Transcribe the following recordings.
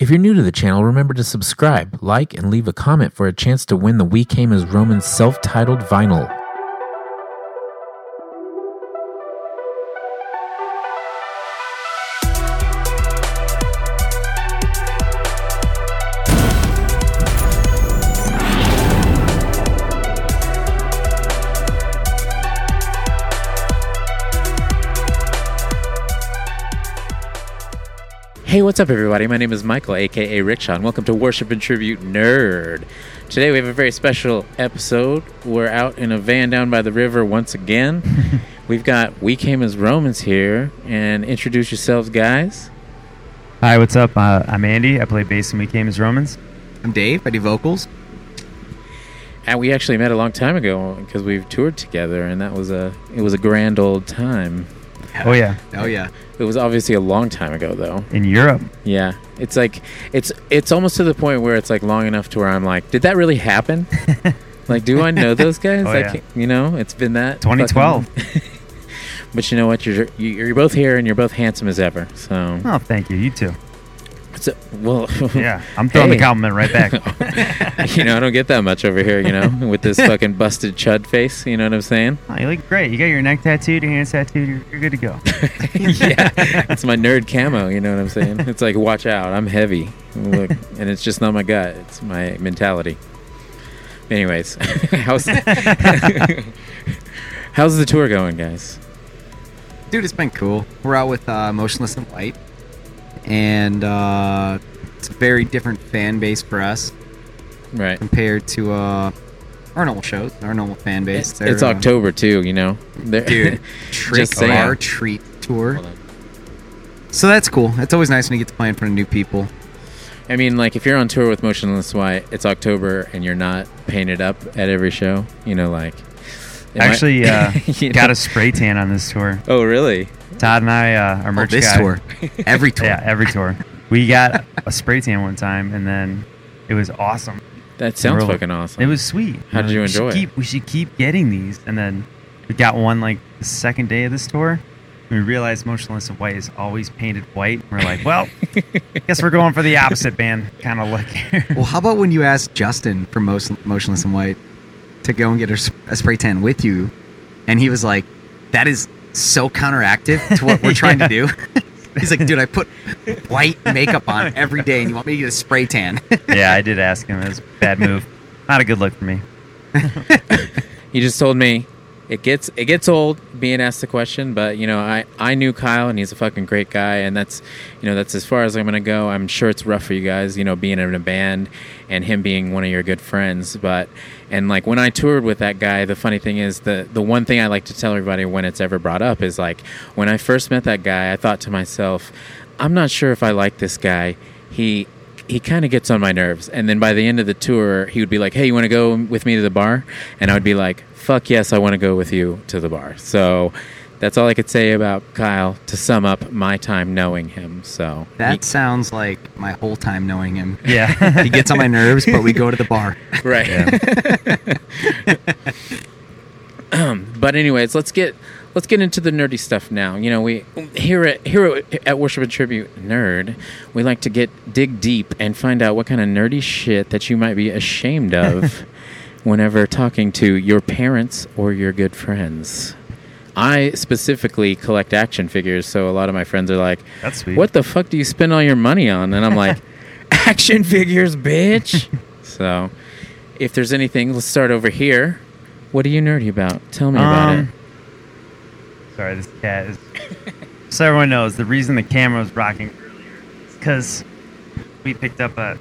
If you're new to the channel, remember to subscribe, like, and leave a comment for a chance to win the We Came as Romans self titled vinyl. Hey, what's up, everybody? My name is Michael, aka Rickshaw, and welcome to Worship and Tribute Nerd. Today we have a very special episode. We're out in a van down by the river once again. We've got We Came as Romans here, and introduce yourselves, guys. Hi, what's up? Uh, I'm Andy. I play bass in We Came as Romans. I'm Dave. I do vocals. And we actually met a long time ago because we've toured together, and that was a it was a grand old time. Oh yeah, Oh yeah. It was obviously a long time ago, though. in Europe. Yeah, it's like it's it's almost to the point where it's like long enough to where I'm like, did that really happen? like, do I know those guys? Oh, I yeah. you know, it's been that 2012. fucking- but you know what? You're you're both here and you're both handsome as ever. So, Oh, thank you. You too. So well, Yeah, I'm throwing Hey. the compliment right back. you know, I don't get that much over here. You know, with this fucking busted chud face. You know what I'm saying? oh, you look great. You got your neck tattooed, your hands tattooed. You're, you're good to go. yeah, it's my nerd camo. You know what I'm saying? It's like, watch out, I'm heavy. Look, and it's just not my gut; it's my mentality. Anyways, how's how's the tour going, guys? Dude, it's been cool. We're out with uh, Motionless in White, and uh, it's a very different fan base for us Right. compared to uh, our normal shows, our normal fan base. It's, They're, it's uh, October too. You know, They're- dude. Trick Just our treat tour. So that's cool. It's always nice when you get to play in front of new people. I mean, like if you're on tour with Motionless White, it's October and you're not painted up at every show. You know, like am I- Actually, uh, got know? a spray tan on this tour. Oh, really? Todd and I, uh, our Oh, merch this guy. tour, every tour. Yeah, every tour. We got a spray tan one time, and then it was awesome. That sounds Really. fucking awesome. It was sweet. How did you we should enjoy it? Keep, we should keep getting these, and then we got one like the second day of this tour. We realized Motionless in White is always painted white. We're like, well, guess we're going for the opposite band kind of look here. Well, how about when you asked Justin from Motionless in White to go and get a spray tan with you, and he was like, "That is so counteractive to what we're trying to do." He's like, "Dude, I put white makeup on every day, and you want me to get a spray tan?" yeah, I did ask him. It was a bad move. Not a good look for me. He just told me it gets it gets old being asked the question, but you know I I knew Kyle and he's a fucking great guy, and that's you know that's as far as I'm gonna go. I'm sure it's rough for you guys, you know, being in a band and him being one of your good friends, but and like when I toured with that guy, the funny thing is the the one thing I like to tell everybody when it's ever brought up is like when I first met that guy, I thought to myself, I'm not sure if I like this guy. He he kind of gets on my nerves. And then by the end of the tour, he would be like, "Hey, you want to go with me to the bar?" And I would be like, "Fuck yes, I want to go with you to the bar." So that's all I could say about Kyle to sum up my time knowing him. So That sounds like my whole time knowing him. Yeah. He gets on my nerves, but we go to the bar. right. but anyways, let's get let's get into the nerdy stuff now. You know, we here at here at- at Worship and Tribute Nerd, we like to get dig deep and find out what kind of nerdy shit that you might be ashamed of whenever talking to your parents or your good friends. I specifically collect action figures, so a lot of my friends are like, That's sweet. "What the fuck do you spend all your money on?" And I'm like, "Action figures, bitch." so, if there's anything, let's start over here. What are you nerdy about? Tell me about it. Um, Sorry, this cat is. so everyone knows the reason the camera was rocking earlier is because we picked up a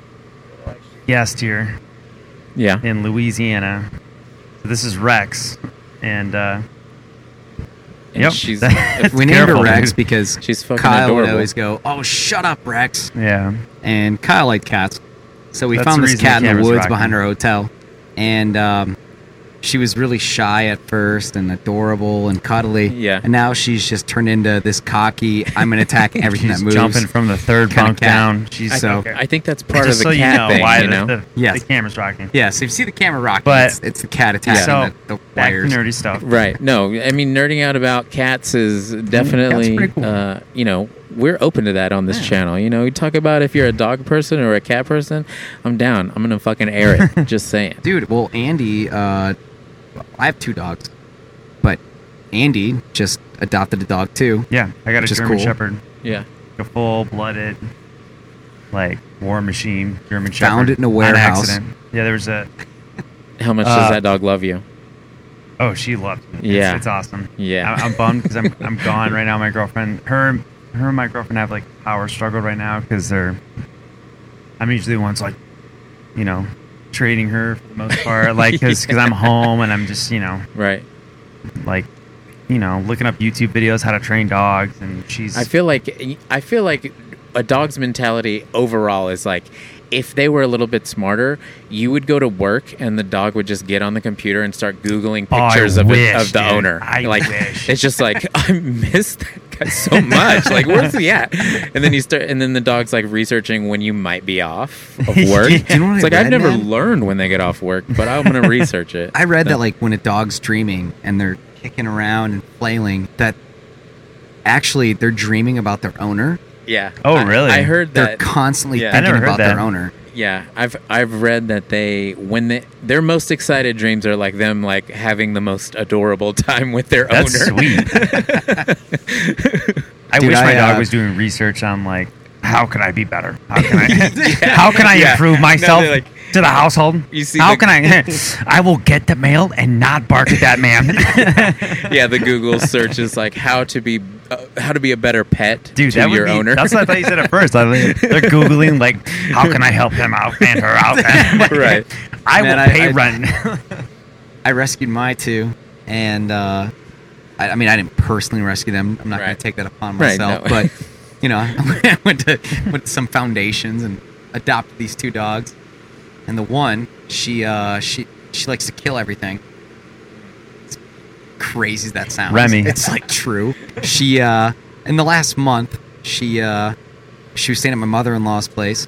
guest here Yeah. in Louisiana. So this is Rex, and uh, And Yep. she's That's We named her Rex dude. because She's fucking Kyle would always go, "Oh, shut up, Rex." yeah, and Kyle liked cats. So we That's found this cat the in the woods rocking. behind our hotel, and um, she was really shy at first and adorable and cuddly. Yeah. And now she's just turned into this cocky. I'm gonna attack everything she's that moves. jumping from the third bunk cat. down. She's I, so- I think that's part just of so the you cat know thing, why you know. the, Yes. the camera's rocking. yeah. So if you see the camera rocking, But- it's, it's the cat attacking So the, the back to wires. nerdy stuff. Right. No, I mean nerding out about cats is definitely pretty cool. uh, you know, we're open to that on this Yeah. channel. You know, we talk about if you're a dog person or a cat person. I'm down. I'm gonna fucking air it. Just saying. Dude, well, Andy, uh, I have two dogs, but Andy just adopted a dog too. Yeah, I got a German cool. Shepherd, Yeah. a full-blooded, like war machine German Shepherd. Found it in a warehouse. accident. Yeah, there was a. How much Uh, does that dog love you? Oh, she loved me. It's- Yeah. it's, awesome. Yeah. I, I'm bummed because I'm I'm gone right now. My girlfriend, her, her and my girlfriend have like power struggle right now because they're. I'm usually the ones like, you know, trading her for the most part, like because Yeah. I'm home and I'm just you know Right. like, you know, looking up YouTube videos how to train dogs and she's. I feel like I feel like a dog's mentality overall is like if they were a little bit smarter, you would go to work and the dog would just get on the computer and start googling Oh, pictures of, it, of the dude. owner. I like wish. it's just like I miss that guy so much. like where's he at? And then you start and then the dog's like researching when you might be off of work. Yeah. You know It's I like I've never man? learned when they get off work, but I'm gonna research it. I read So- that like when a dog's dreaming and they're kicking around and flailing, that actually they're dreaming about their owner. yeah. Oh, I- really? I heard They're that. constantly Yeah. I thinking never heard about their that. owner. Yeah, I've I've read that they when they their most excited dreams are like them like having the most adorable time with their That's owner. sweet. I Dude, wish my I, dog uh, was doing research on like how can I be better? How can I how can I Yeah. improve myself they're like- to the household? You see how the- can I I will get the mail and not bark at that man. yeah, the Google search is like how to be uh, how to be a better pet Dude, to that your be, owner. That's what I thought you said at first. I mean, they're googling like, how can I help him out and her out? Right. I Man, will I- pay I- rent. I rescued my two, and uh, I, I mean, I didn't personally rescue them. I'm not going to take that upon Right, myself, no. but you know, I went to went to some foundations and adopted these two dogs, and the one she uh, she she likes to kill everything. As crazy as that sounds, Remy. It's like true. She uh, in the last month, she uh, she was staying at my mother-in-law's place,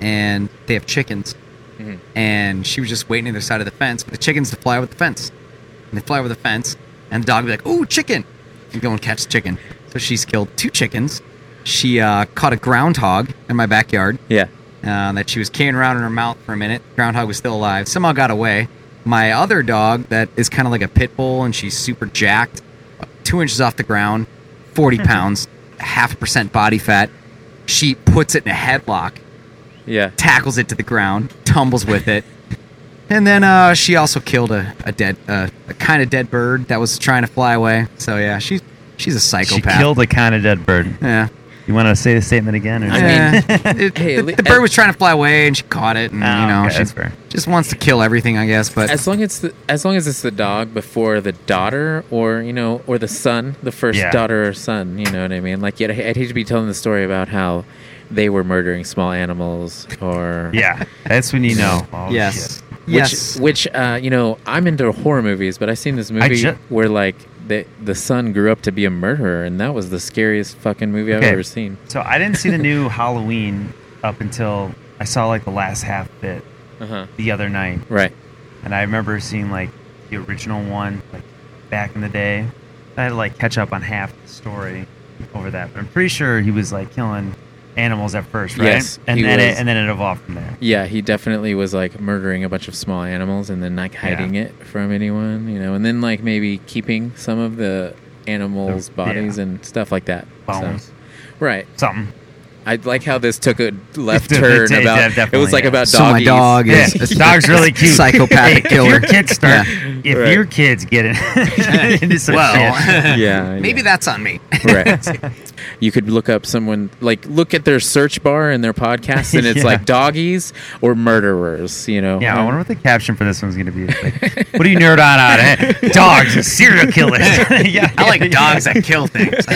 and they have chickens Mhm. and she was just waiting on the side of the fence for the chickens to fly over the fence. And they fly over the fence, and the dog would be like, "Ooh, chicken!" and go and catch the chicken. So she's killed two chickens. She uh, caught a groundhog in my backyard yeah. Uh, that she was carrying around in her mouth for a minute. Groundhog was still alive. Somehow got away. My other dog, that is kind of like a pit bull, and she's super jacked, two inches off the ground, 40 pounds, half a percent body fat. She puts it in a headlock Yeah. tackles it to the ground, tumbles with it, and then uh, she also killed a, a dead, uh, a kind of dead bird that was trying to fly away. So yeah, she's she's a psychopath. she psychopath. killed a kind of dead bird. Yeah, You want to say the statement again? Or I mean, It- hey, the, le- the bird was trying to fly away, and she caught it, and Oh, you know okay, she just wants to kill everything, I guess. But as long as the, as long as it's the dog before the daughter or you know or the son the first Yeah. daughter or son you know what i mean like yet i'd hate to be telling the story about how they were murdering small animals or yeah, that's when you know. Oh, yes, shit. which yes, which uh you know i'm into horror movies but i seen this movie ju- where like the the son grew up to be a murderer and that was the scariest fucking movie i've Okay. ever seen So I didn't see the new Halloween up until I saw like the last half bit uh-huh the other night, right and I remember seeing like the original one like back in the day. I had to like catch up on half the story over that, but I'm pretty sure he was like killing animals at first, right? Yes, and then was. it, and then it evolved from there. Yeah, he definitely was like murdering a bunch of small animals and then like hiding it from anyone, you know, and then like maybe keeping some of the animals' The- bodies yeah. and stuff like that. So- Bones, right. something. I like how this took a left It turn it about. it was like yeah. about so my dog Yeah, is the dog's really cute. psychopathic killer. If your kids start, Yeah. If Right. your kids get in, into some Well, shit, Yeah, maybe yeah. that's on me. right. You could look up someone like look at their search bar in their podcast, and it's Yeah. like doggies or murderers. You know. Yeah, I wonder what the caption for this one's gonna be. Like, what do you nerd on out of? Dogs and serial killers. yeah, I like dogs that kill things.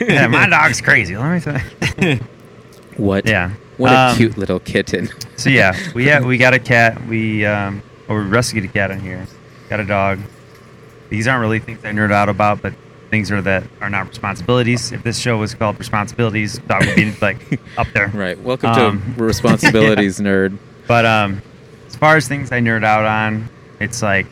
Yeah, my dog's crazy. Let me tell you. What? Yeah. What a Um, cute little kitten. So yeah, we have we got a cat. We um, or we rescued a cat in here. Got a dog. These aren't really things I nerd out about, but things are that are not responsibilities. If this show was called responsibilities, dog would be like up there. Right. Welcome Um, to responsibilities, nerd. But um, as far as things I nerd out on, it's like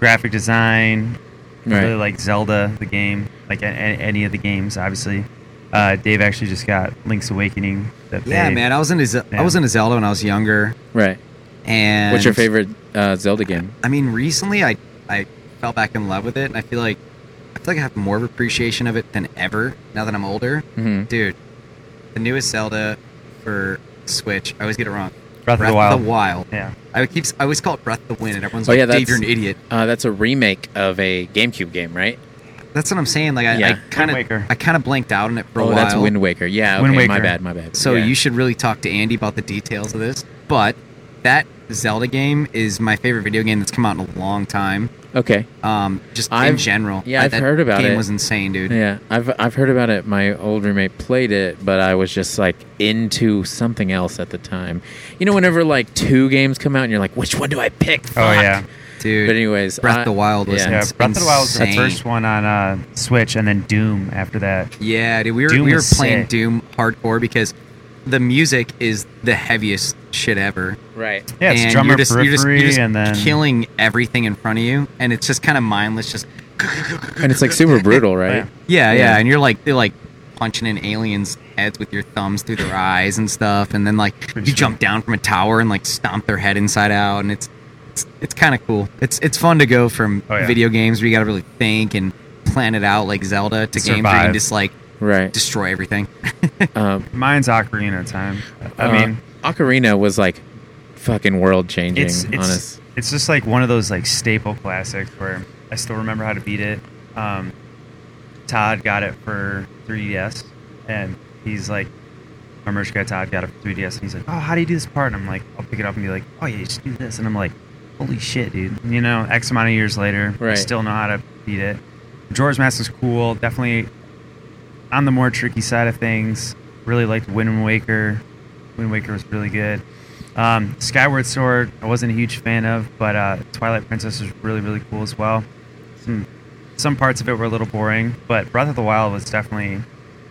graphic design. I Right. really like Zelda, the game, like a, a- any of the games, obviously. Uh, Dave actually just got Link's Awakening. That Yeah, they- man. I was into Ze- Yeah. I was into Zelda when I was younger, Right. And What's your favorite uh, Zelda game? I mean, recently I I fell back in love with it, and I feel like I feel like I have more of appreciation of it than ever now that I'm older. hmm Dude, the newest Zelda for Switch, I always get it wrong. Breath, of the Wild. Of the Wild. Yeah. I would keep I always call it Breath of the Wind, and everyone's Oh, like, yeah, "Dave, you're an idiot." Uh, that's a remake of a GameCube game, right? That's what I'm saying. Like I, kind Wind Waker. of I kind of blanked out on it for a oh, while. that's Wind Waker. Yeah. Wind Okay, my bad. My bad. So yeah. you should really talk to Andy about the details of this. But that Zelda game is my favorite video game that's come out in a long time. Okay. Um, just in I've- general. yeah, I- I've that heard about game it. was insane, dude. Yeah, I've I've heard about it. My old roommate played it, but I was just like into something else at the time. You know, whenever like two games come out and you're like, which one do I pick? Oh yeah. Dude. But anyways, Breath I- of the Wild was yeah. Yeah, Breath of the Wild was the first one on uh, Switch, and then Doom after that. Yeah, dude, we were Doom we were playing sick. Doom hardcore because the music is the heaviest shit ever. right. Yeah, it's and drummer you're just, you're just, you're just and then killing everything in front of you, and it's just kind of mindless. Just And it's like super brutal, right? Yeah. yeah, yeah, Yeah. and you're like they're like punching in aliens' heads with your thumbs through their eyes and stuff, and then like Pretty you sweet. jump down from a tower and like stomp their head inside out, and it's it's, it's kind of cool. It's it's fun to go from Oh, yeah. video games where you got to really think and plan it out like Zelda to games where you can just like Right. destroy everything. Um, mine's Ocarina of Time. I uh, mean, Ocarina was like fucking world changing. it's it's honest. it's just like one of those like staple classics where I still remember how to beat it. Um, Todd got it for 3DS, and he's like, our merch guy Todd got it for 3DS, and he's like, oh, how do you do this part? And I'm like, I'll pick it up and be like, oh yeah, you just do this, and I'm like, holy shit, dude. You know, X amount of years later, I still know how to beat it. Majora's Mask is cool, definitely on the more tricky side of things. Really liked Wind Waker. Wind Waker was really good. Um, Skyward Sword, I wasn't a huge fan of, but uh, Twilight Princess was really, really cool as well. Some some parts of it were a little boring, but Breath of the Wild was definitely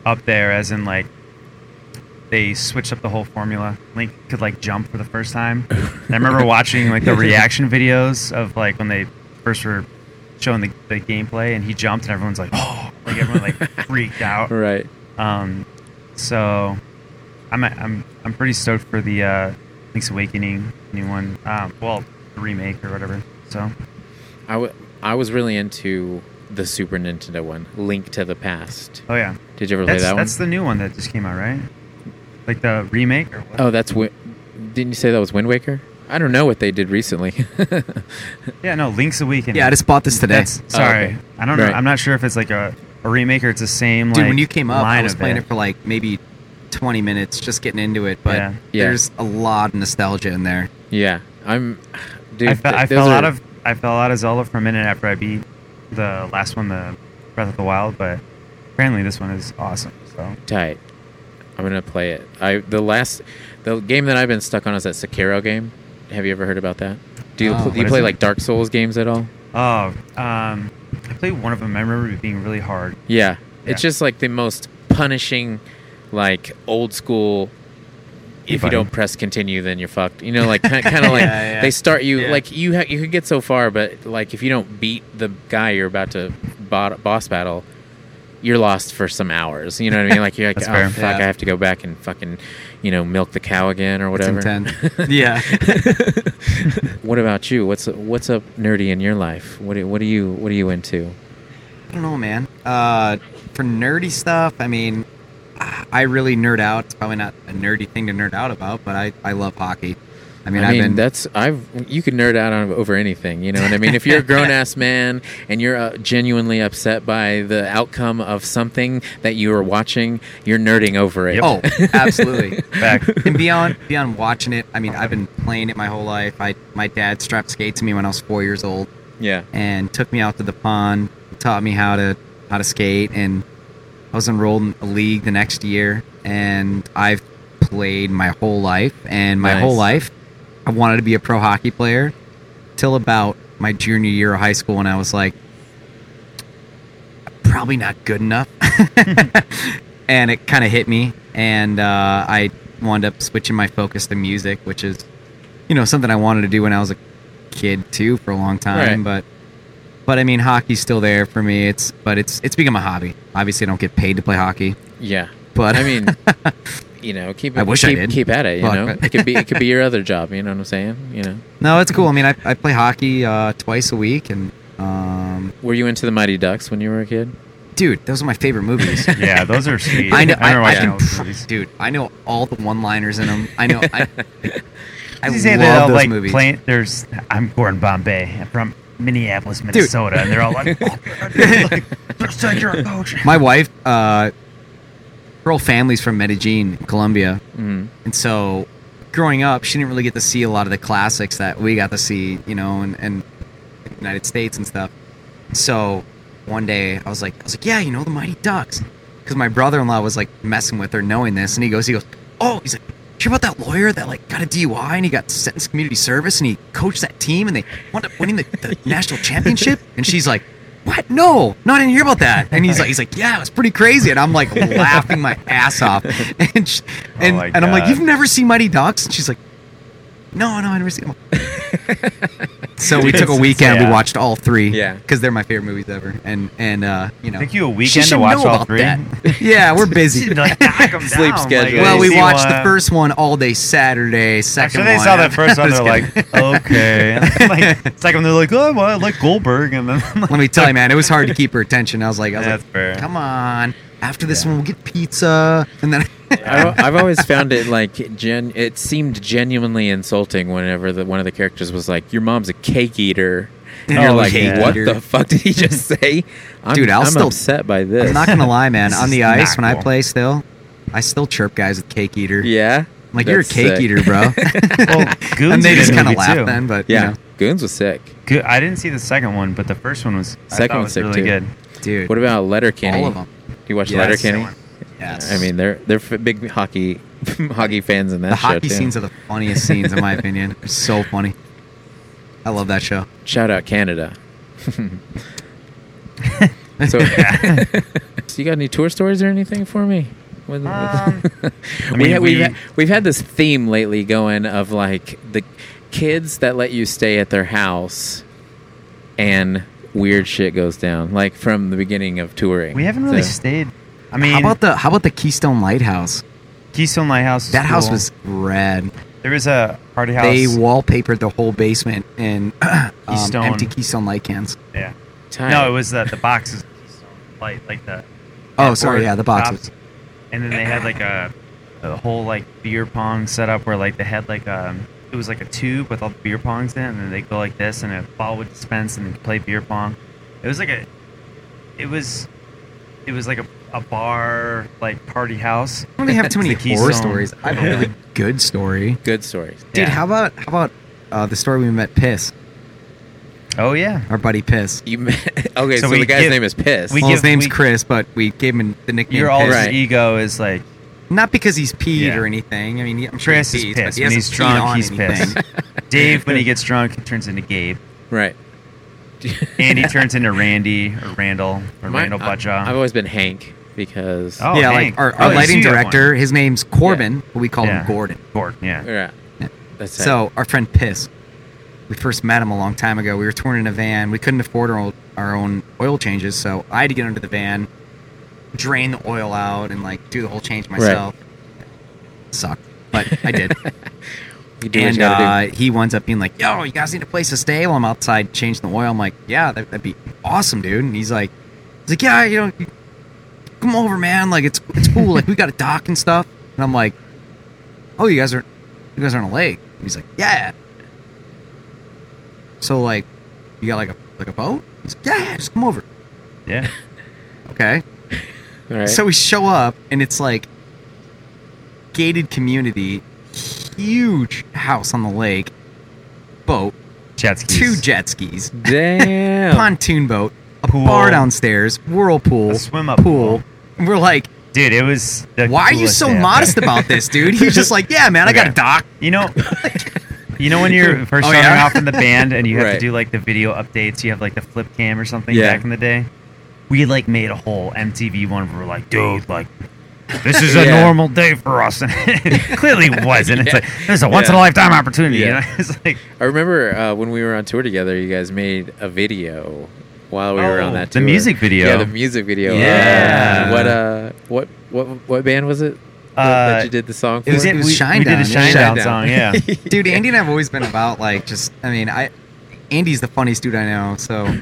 up there, as in like they switched up the whole formula. Link could like jump for the first time. And I remember watching like the reaction videos of like when they first were showing the, the gameplay, and he jumped, and everyone's like, "Oh!" Like everyone like freaked out. Right. Um, so I'm I'm I'm pretty stoked for the uh, Link's Awakening new one. Um, well, remake or whatever. So I, w- I was really into the Super Nintendo one, Link to the Past. oh yeah, Did you ever play that's that one? that's the new one that just came out, right? Like the remake or what? Oh, that's Wi- didn't you say that was Wind Waker? I don't know what they did recently. yeah, no, Link's Awakening. yeah, I just bought this today. That's sorry. okay. I don't know. Right. I'm not sure if it's like a, a remake or it's the same. Dude, like, when you came up, I was of playing it. for like maybe 20 minutes, just getting into it. But Yeah. Yeah. there's a lot of nostalgia in there. yeah, I'm. Dude, I, fe- th- I those fell out of I fell out of Zelda for a minute after I beat the last one, the Breath of the Wild, but apparently this one is awesome. So tight. I'm gonna play it. I the last the game that I've been stuck on is that Sekiro game. Have you ever heard about that? Do you Oh, pl- do you play it? like Dark Souls games at all? Oh, um, I played one of them. I remember it being really hard. Yeah. Yeah. It's just like the most punishing, like old school. If you don't press continue, then you're fucked. You know, like kind of like Yeah, yeah. they start you Yeah. like you ha- you could get so far, but like if you don't beat the guy you're about to bot- boss battle, you're lost for some hours. You know what I mean? Like you're like, oh fair. fuck. I have to go back and fucking, you know, milk the cow again or whatever. Yeah. what about you? What's what's up nerdy in your life? What do, what are you what are you into? I don't know, man. Uh, for nerdy stuff, I mean, I really nerd out. It's probably not a nerdy thing to nerd out about, but I, I love hockey. I mean, I I've mean, been that's I've you could nerd out on over anything, you know what I mean? If you're a grown ass man and you're uh, genuinely upset by the outcome of something that you are watching, you're nerding over it. Yep. oh, absolutely. Back. and beyond beyond watching it, I mean, I've been playing it my whole life. I my dad strapped skate to me when I was four years old yeah. and took me out to the pond, taught me how to how to skate, and I was enrolled in a league the next year, and I've played my whole life, and my Nice. whole life, I wanted to be a pro hockey player, till about my junior year of high school, when I was like, probably not good enough, and it kind of hit me, and uh, I wound up switching my focus to music, which is, you know, something I wanted to do when I was a kid too for a long time, Right. but but I mean hockey's still there for me. It's but it's it's become a hobby. Obviously, I don't get paid to play hockey. Yeah. But I mean, you know, keep it, I wish I did. keep at it. You Fuck. know, it could be it could be your other job. You know what I'm saying? You know, no, it's cool. I mean, I, I play hockey uh, twice a week, and um, were you into the Mighty Ducks when you were a kid? dude, those are my favorite movies. Yeah, those are sweet. I know. I, remember I watching can, those movies. dude. I know all the one-liners in them. I know. I, I You love say that, those like, movies. Playing, there's, I'm Gordon Bombay. I'm from Minneapolis, Minnesota, and they're all like, oh, like, "Looks like you're a coach." My wife, uh, her whole family's from Medellin, Colombia, Mm. and so growing up, she didn't really get to see a lot of the classics that we got to see, you know, and, and United States and stuff. So one day, I was like, I was like, yeah, you know, the Mighty Ducks, because my brother-in-law was like messing with her, knowing this, and he goes, he goes, oh, he's like. "Did you hear about that lawyer that like got a DUI and he got sentenced to community service and he coached that team and they wound up winning the, the national championship? And she's like, what? No, no, I didn't hear about that. And he's like, he's like, yeah, it was pretty crazy. And I'm like laughing my ass off. And sh- and, oh my and I'm like, you've never seen Mighty Ducks? And she's like, no, no, I never seen them. so we took a it's- weekend. We watched all three. Yeah. because they're my favorite movies ever. And and uh, you know, Took you a weekend to watch all three? that. yeah, we're busy. like, knock 'em Sleep down, schedule. Like, well, we see watched the first one all day Saturday. I'm Second sure they one. saw that first one. They're kidding. like, okay. like, second, they're like, oh, well, I like Goldberg, and then Let me tell you, man, it was hard to keep her attention. I was like, I was That's like, fair. come on. After this Yeah. one, we'll get pizza, and then I've, I've always found it like gen. It seemed genuinely insulting whenever the, one of the characters was like, "Your mom's a cake eater," and you're Oh, like, cake "What the fuck did he just say?" I'm, Dude, I'll I'm still- upset by this. I'm not gonna lie, man. On the ice, when I play, still, I still chirp guys with cake eater. Yeah, I'm like you're a cake sick. eater, bro. Well, Goons and they just kind of movie, laugh too. then, but yeah. you know, Goons was sick. Good. I didn't see the second one, but the first one was I Second thought one's was sick, really too. good. dude, What about Letterkenny? all of them. You watch Yes. Letterkenny? Yes. I mean, they're they're big hockey hockey fans in that the hockey too. scenes are the funniest scenes in my opinion. They're so funny. I love that show. Shout out Canada. so, so you got any tour stories or anything for me? With- with- Um, I we mean, we've, we- ha- we've had this theme lately going of like the kids that let you stay at their house and weird shit goes down like from the beginning of touring We haven't really So- stayed. I mean, how about the how about the Keystone Lighthouse? Keystone Lighthouse? is That house was rad. There was a party house. They wallpapered the whole basement in um, Keystone. empty Keystone light cans. yeah. Tight. No, it was the the boxes. Keystone Light, like the. Oh, sorry, yeah, the boxes. tops. And then they had like a, a whole like beer pong setup where like they had like um it was like a tube with all the beer pongs in, it, and then they go like this, and a ball would dispense, and play beer pong. It was like a, it was, it was like a, a bar like party house. I don't really have too many horror Keystone. stories. I have a really good story. good stories Dude, Yeah. how about how about uh, the story we met Piss, Oh yeah. our buddy Piss. you met, okay so, So the guy's give- name is piss we well, his give- name's we- Chris, but we gave him the nickname Your Piss. alter Right. ego is like Not because he's peed Yeah. or anything. I mean, he- I'm sure Chris he is pees, but pissed. he When he's drunk, he's anything. pissed. Dave, when he gets drunk, he turns into Gabe. right Andy turns into Randy or Randall or My- Randall I- I've always been Hank because Oh, yeah, Hank. like our, Oh, our so lighting director, his name's Corbin, but we call Yeah. him Gordon. Gordon, yeah. yeah, Yeah. that's it. So our friend Piss, we first met him a long time ago. We were touring in a van. We couldn't afford our own, our own oil changes, so I had to get under the van, drain the oil out, and like do the whole change myself. Sucked, but I did. you do what and you uh, do. he winds up being like, "Yo, you guys need a place to stay while I'm outside changing the oil." I'm like, "Yeah, that, that'd be awesome, dude." And he's like, "He's like, yeah, you know, come over, man. Like it's it's cool. like we got a dock and stuff." And I'm like, "Oh, you guys are you guys are on a lake?" He's like, "Yeah." So like, you got like a like a boat? He's like, "Yeah, yeah, just come over." Yeah. Okay. All right. So we show up and it's like gated community, huge house on the lake, boat, Jet skis. two jet skis, damn pontoon boat, a Pool. bar downstairs, whirlpool, A swim up pool. And we're like, Dude, it was. The why are you so day ever. modest about this, dude? He's just like, yeah, man, I got a Okay. dock. You know, you know when you're oh, first Oh, starting yeah? off in the band and you have Right. to do like the video updates. You have like the flip cam or something Yeah. back in the day. We like made a whole MTV one where we're like, dude, like. This is a Yeah. normal day for us, and it clearly wasn't. It's Yeah. like there's a once in a lifetime opportunity. Yeah. You know? It's like I remember uh, when we were on tour together, you guys made a video while we were Oh, on that the music video. Yeah, the music video. Yeah. Uh, what uh what what what band was it that, Uh, that you did the song for? It was- we it was we, Shine we did a yeah. Shine Shinedown song, yeah. Dude, Andy and I've always been about like just. I mean, I Andy's the funniest dude I know, so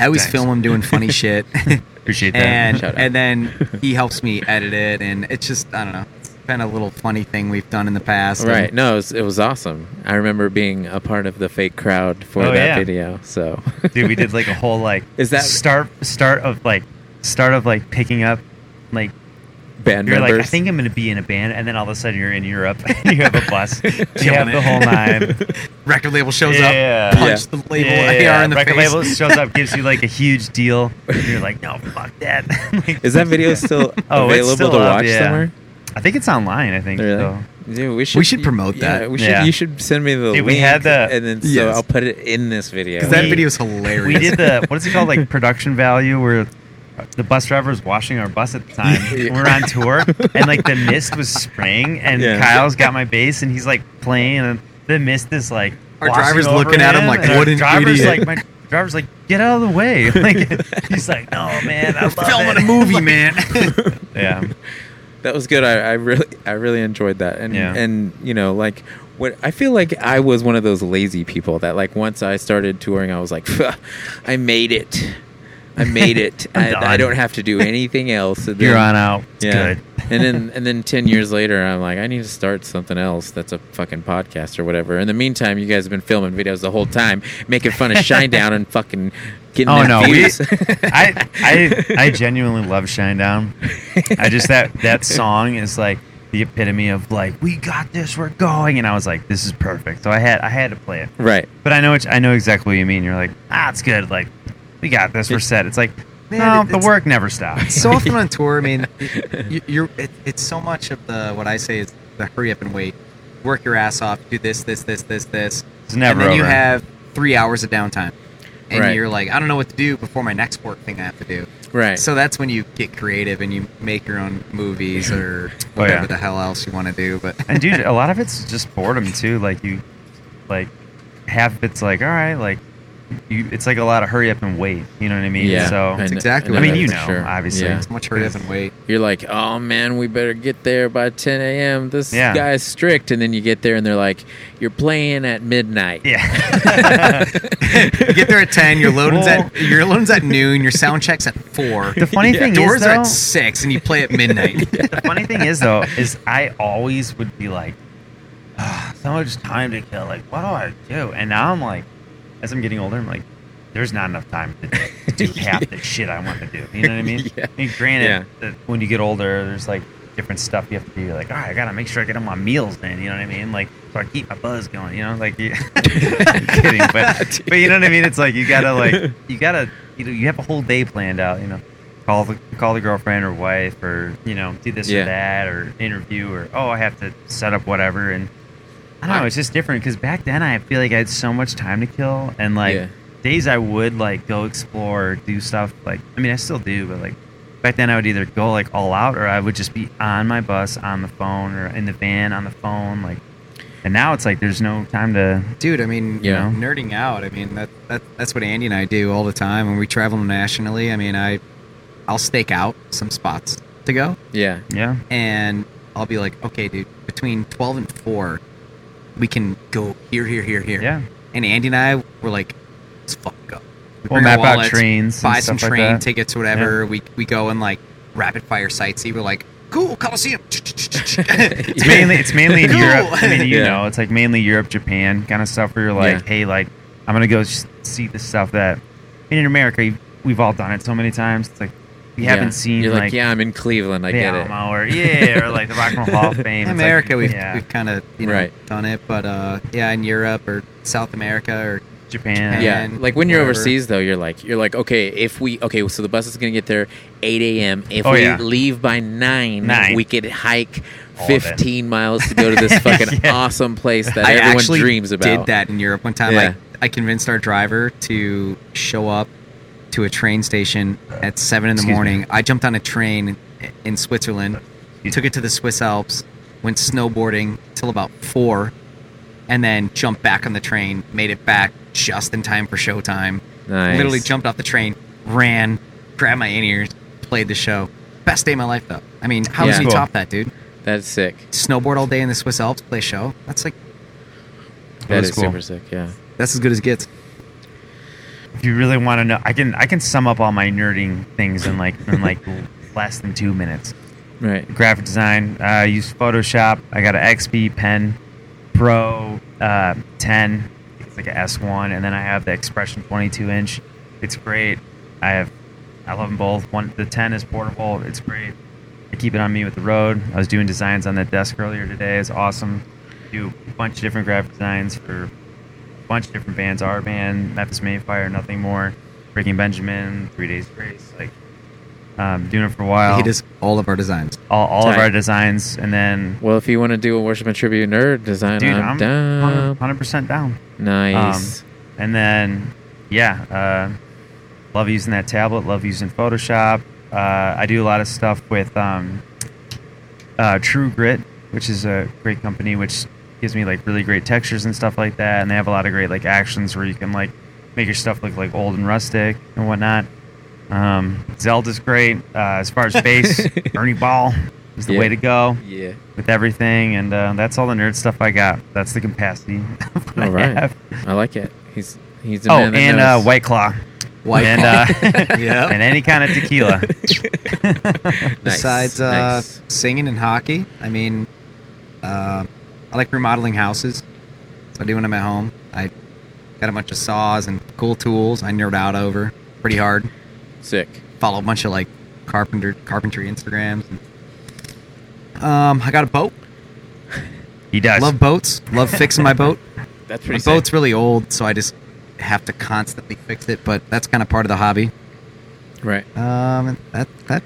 I always Thanks. film him doing funny shit, Appreciate that. and Shout out. and then he helps me edit it, and it's just I don't know. It's been a little funny thing we've done in the past. and- Right. No, it was, it was awesome. I remember being a part of the fake crowd for Oh, that yeah. video. So Dude, we did like a whole like Is that- start start of like start of like picking up like band you're members. like I think I'm gonna be in a band and then all of a sudden you're in Europe you have a bus you Killing have the whole nine Record label shows Yeah. up, punch Yeah. the label yeah, AR in the record face. label shows up gives you like a huge deal and you're like no fuck that Like, Is that video still Oh, available still to up, watch yeah. somewhere? I think it's online I think Really? so. Dude, we should should promote yeah, that. We should. Yeah. You should send me the Dude, link, we had the- and then so Yes. I'll put it in this video. Because that video is hilarious. we did the what is it called like production value where the bus driver was washing our bus at the time. Yeah. We We're on tour and like the mist was spraying and Yeah. Kyle's got my bass and he's like playing and the mist is like Our driver's looking at him him, like, "What an driver's idiot." like my driver's like get out of the way like he's like no man I We're filming it." a movie, man. yeah that was good. I, I really, I really enjoyed that. And Yeah. and you know, like what I feel like I was one of those lazy people that like once I started touring, I was like, I made it. I made it. I, I don't have to do anything else. And you're then- on out it's yeah. good and then and then ten years later, I'm like, I need to start something else that's a fucking podcast or whatever. In the meantime, you guys have been filming videos the whole time, making fun of Shinedown and fucking getting Oh no, we. I, I I genuinely love Shinedown. I just that that song is like the epitome of like we got this, we're going, and I was like, this is perfect. So I had I had to play it, right. but I know it's, I know exactly what you mean. You're like, ah, it's good. Like we got this, we're set. It's like Man, no, it- the work never stops. so often on tour, I mean, you, you're it, it's so much of the what I say is the hurry up and wait. Work your ass off, do this, this, this, this, this, It's never and then you have three hours of downtime, and Right. you're like, I don't know what to do before my next work thing I have to do. Right. So that's when you get creative and you make your own movies oh, or Oh, whatever yeah. the hell else you want to do. But and dude, a lot of it's just boredom too. Like you, like half of it's like all right, like you, it's like a lot of hurry up and wait. You know what I mean? yeah. So I That's exactly I what I mean, you is, know, obviously. Yeah. it's much hurry up and wait. You're like, oh man, we better get there by 10 a.m. This Yeah. guy's strict, and then you get there and they're like, you're playing at midnight. yeah. you get there at ten. Your loading's Well- at your loading's at noon. Your sound check's at four. The funny thing doors is, are though, at six, and you play at midnight. the funny thing is though, is I always would be like, ah, so much time to kill. Like, what do I do? And now I'm like, as I'm getting older, I'm like, there's not enough time to do half the shit I want to do. You know what I mean? Yeah. I mean, granted, Yeah. that when you get older, there's like different stuff you have to do. You're like, all right, I gotta make sure I get all my meals in. You know what I mean? Like, so I keep my buzz going. You know, like, I'm kidding, but but you know what I mean? It's like you gotta like you gotta you know you have a whole day planned out. You know, call the call the girlfriend or wife or you know do this Yeah. or that or interview or oh I have to set up whatever and I don't know it's just different because back then I feel like I had so much time to kill and like Yeah. days I would like go explore do stuff like I mean I still do but like back then I would either go like all out or I would just be on my bus on the phone or in the van on the phone like and now it's like there's no time to Dude, I mean, Yeah. you know, nerding out. I mean, that, that that's what Andy and I do all the time when we travel nationally. I mean, I I'll stake out some spots to go, Yeah. yeah and I'll be like, okay, dude, between twelve and four, we can go here, here, here, here. yeah And Andy and I were like, let's fuck go. We We'll bring our map out wallets, trains and buy some stuff like train that. tickets or whatever. We we go and like rapid fire sightsee. We're like, cool, Coliseum. It's mainly it's mainly in Cool. Europe. I mean, you Yeah. know, it's like mainly Europe, Japan kind of stuff where you're like, Yeah. hey, like I'm gonna go see the stuff that I in America we've all done it so many times. It's like we Yeah. haven't seen You're like, like, yeah, I'm in Cleveland. I the get it. Or yeah, or like the Rock and Roll Hall of Fame. It's like, America, we've, yeah, we've kind of you know Right. done it, but uh, yeah, in Europe or South America or Japan. Japan. Yeah, like when you're wherever. overseas though, you're like you're like okay, if we okay, so the bus is gonna get there 8 a.m. If Oh, we yeah. leave by nine, Nine. we could hike All 15 miles to go to this fucking Yeah. awesome place that I everyone dreams about. did that in Europe one time. Yeah. Like I convinced our driver to show up to a train station at seven in the Excuse me. morning. I jumped on a train in Switzerland, took it to the Swiss Alps, went snowboarding till about four, and then jumped back on the train. Made it back just in time for showtime. Nice. Literally jumped off the train, ran, grabbed my in ears, played the show. Best day of my life though. I mean, how does he Cool. top that, dude? That's sick. Snowboard all day in the Swiss Alps, play show. That's like That was is cool. super sick. Yeah. that's as good as it gets. If you really want to know, I can I can sum up all my nerding things in like in like less than two minutes. Right. Graphic design. uh, I use Photoshop. I got an XP Pen Pro uh, 10. It's like a S1, and then I have the Expression 22 inch. It's great. I have I love them both. One the 10 is portable. It's great. I keep it on me with the road. I was doing designs on that desk earlier today. It's awesome. Do a bunch of different graphic designs for bunch of different bands. Our band, Memphis May Fire, Nothing More, Breaking Benjamin, Three Days Grace. Like um, doing it for a while. He does all of our designs. all, all of our designs, and then Well, if you want to do a worship and tribute nerd design, dude, I'm, I'm down. hundred percent down. Nice. Um, and then yeah, uh, love using that tablet. Love using Photoshop. Uh, I do a lot of stuff with um, uh, True Grit, which is a great company, which gives me like really great textures and stuff like that. And they have a lot of great like actions where you can like make your stuff look like old and rustic and whatnot. Um, Zelda's great. Uh, as far as bass, Ernie Ball is the Yeah. way to go yeah. with everything, and uh, that's all the nerd stuff I got. That's the capacity. of I All right. have. I like it. He's he's the Oh, man and uh. White Claw, White and uh, Yeah. and any kind of tequila. Nice, Besides uh, nice. singing and hockey, I mean, uh, I like remodeling houses. So I do when I'm at home. I got a bunch of saws and cool tools. I nerd out over pretty hard. sick. Follow a bunch of like carpenter carpentry Instagrams. Um, I got a boat. He does. Love boats. Love fixing my boat. That's My pretty sick. boat's really old, so I just have to constantly fix it. But that's kind of part of the hobby. right. Um, that that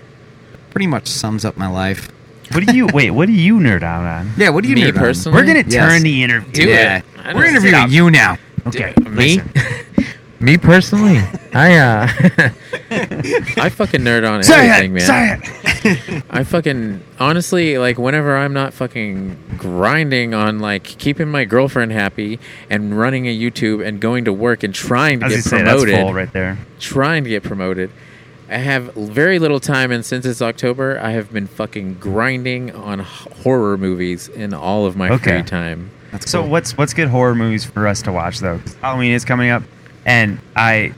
pretty much sums up my life. What do you wait? What do you nerd out on? Yeah. What do you Me nerd on? personally? We're gonna Yes. turn the interview. Do yeah, it. I we're don't- interviewing Sit you now. Okay. Dude, me? listen. Me personally, I uh, I fucking nerd on Say everything, it. man. Say it. I fucking honestly like whenever I'm not fucking grinding on like keeping my girlfriend happy and running a YouTube and going to work and trying to I was get gonna say that's promoted, full right there. trying to get promoted. I have very little time, and since it's October, I have been fucking grinding on horror movies in all of my Okay. free time. That's So cool. what's what's good horror movies for us to watch though? 'Cause Halloween is coming up, and I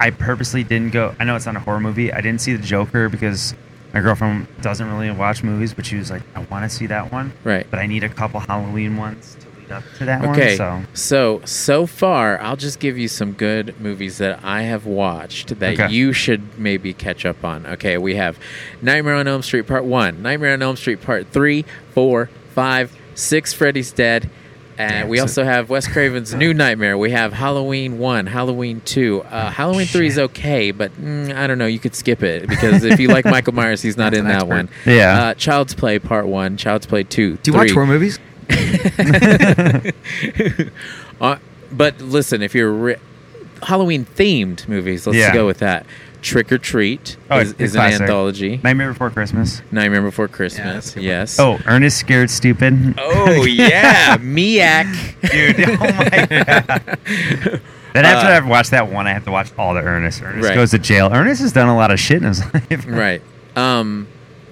I purposely didn't go. I know it's not a horror movie. I didn't see the Joker because my girlfriend doesn't really watch movies, but she was like, I want to see that one, Right. but I need a couple Halloween ones to lead up to that Okay. one. So So so far, I'll just give you some good movies that I have watched that Okay. you should maybe catch up on. Okay, we have Nightmare on Elm Street Part One, Nightmare on Elm Street Part Three, Four, Five, Six. Freddy's Dead. And Damn, we so- also have Wes Craven's New Nightmare. We have Halloween 1, Halloween 2. Uh, Halloween 3 is okay, but mm, I don't know. You could skip it because if you like Michael Myers, he's not in that expert. one. Yeah. Uh, Child's Play Part 1, Child's Play 2. do you watch 3. horror movies? Uh, but listen, if you're re- Halloween themed movies, let's Yeah. go with that. Trick or Treat Oh, is, it's is an classic. anthology. Nightmare Before Christmas. Nightmare Before Christmas. a good one. yes. Oh, Ernest Scared Stupid. Oh yeah, Miak. dude! Oh my god. Then after I've watched that one, I have to watch all the Ernest. Ernest Right. goes to jail. Ernest has done a lot of shit in his life. right. Um.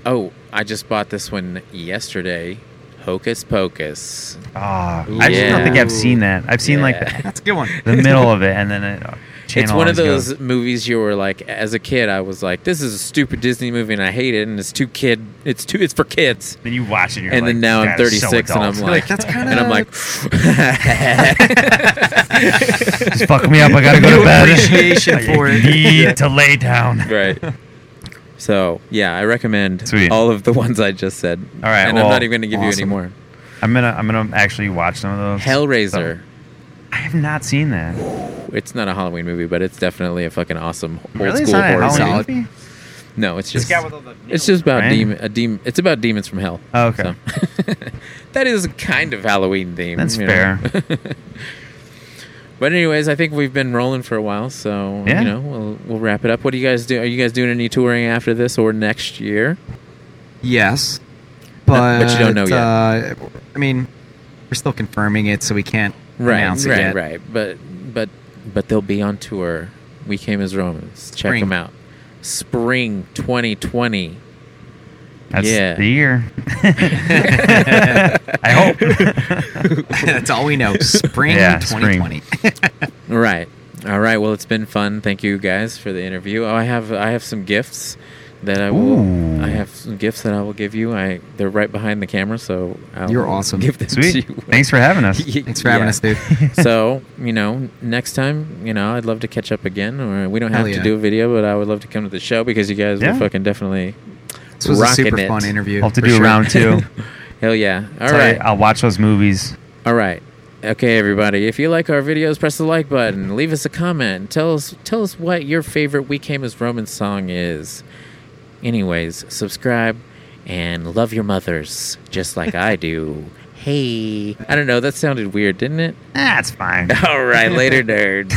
Oh, I just bought this one yesterday. Hocus Pocus. Oh, I just don't think I've seen that. I've seen like Yeah. the, That's a good one. the middle of it, and then it, uh, It's one of those goes- movies you were like, as a kid, I was like, "This is a stupid Disney movie, and I hate it, and it's too kid. It's too. It's for kids." Then you watch it, and, you're and like, then now I'm "That is so 36 and I'm like, like, that's kinda- and I'm like, just fuck me up. I gotta go to bed. appreciation for it. Need to lay down. right. So yeah, I recommend Sweet. all of the ones I just said. All right, and well, I'm not even going to give you any more. I'm gonna I'm gonna actually watch some of those. Hellraiser. I have not seen that. It's not a Halloween movie, but it's definitely a fucking awesome old Really? School horror. Solid. movie? No, it's just guy with all the it's just about right? demon a demon. It's about demons from hell. Oh, okay. So- that is kind of Halloween theme. That's fair. but anyways, I think we've been rolling for a while, so Yeah. you know we'll we'll wrap it up. What do you guys do? Are you guys doing any touring after this or next year? Yes, but but you don't know yet. Uh, I mean, we're still confirming it, so we can't Right, announce it right, yet. right. But but but they'll be on tour We Came as Romans. Check Spring. them out. Spring 2020. That's Yeah. the year. I hope. That's all we know. Spring Yeah, spring. 2020. Right. All right. Well, it's been fun. Thank you guys for the interview. Oh, I have I have some gifts that I will. Ooh. I have some gifts that I will give you. I they're right behind the camera, so I'll You're awesome. Give them Sweet. to you. Thanks for having us. Thanks for having Yeah. us, dude. so you know, next time, you know, I'd love to catch up again. Or we don't have Hell to do a video, but I would love to come to the show because you guys Yeah. were fucking definitely. This was a super it. fun interview. I'll have to do sure. round two. Hell yeah! All Tell you, I'll watch those movies. all right. Okay, everybody. If you like our videos, press the like button. Leave us a comment. Tell us tell us what your favorite "We Came as Romans" song is. Anyways, subscribe and love your mothers just like I do. Hey, I don't know. That sounded weird, didn't it? That's fine. All right, later, nerds.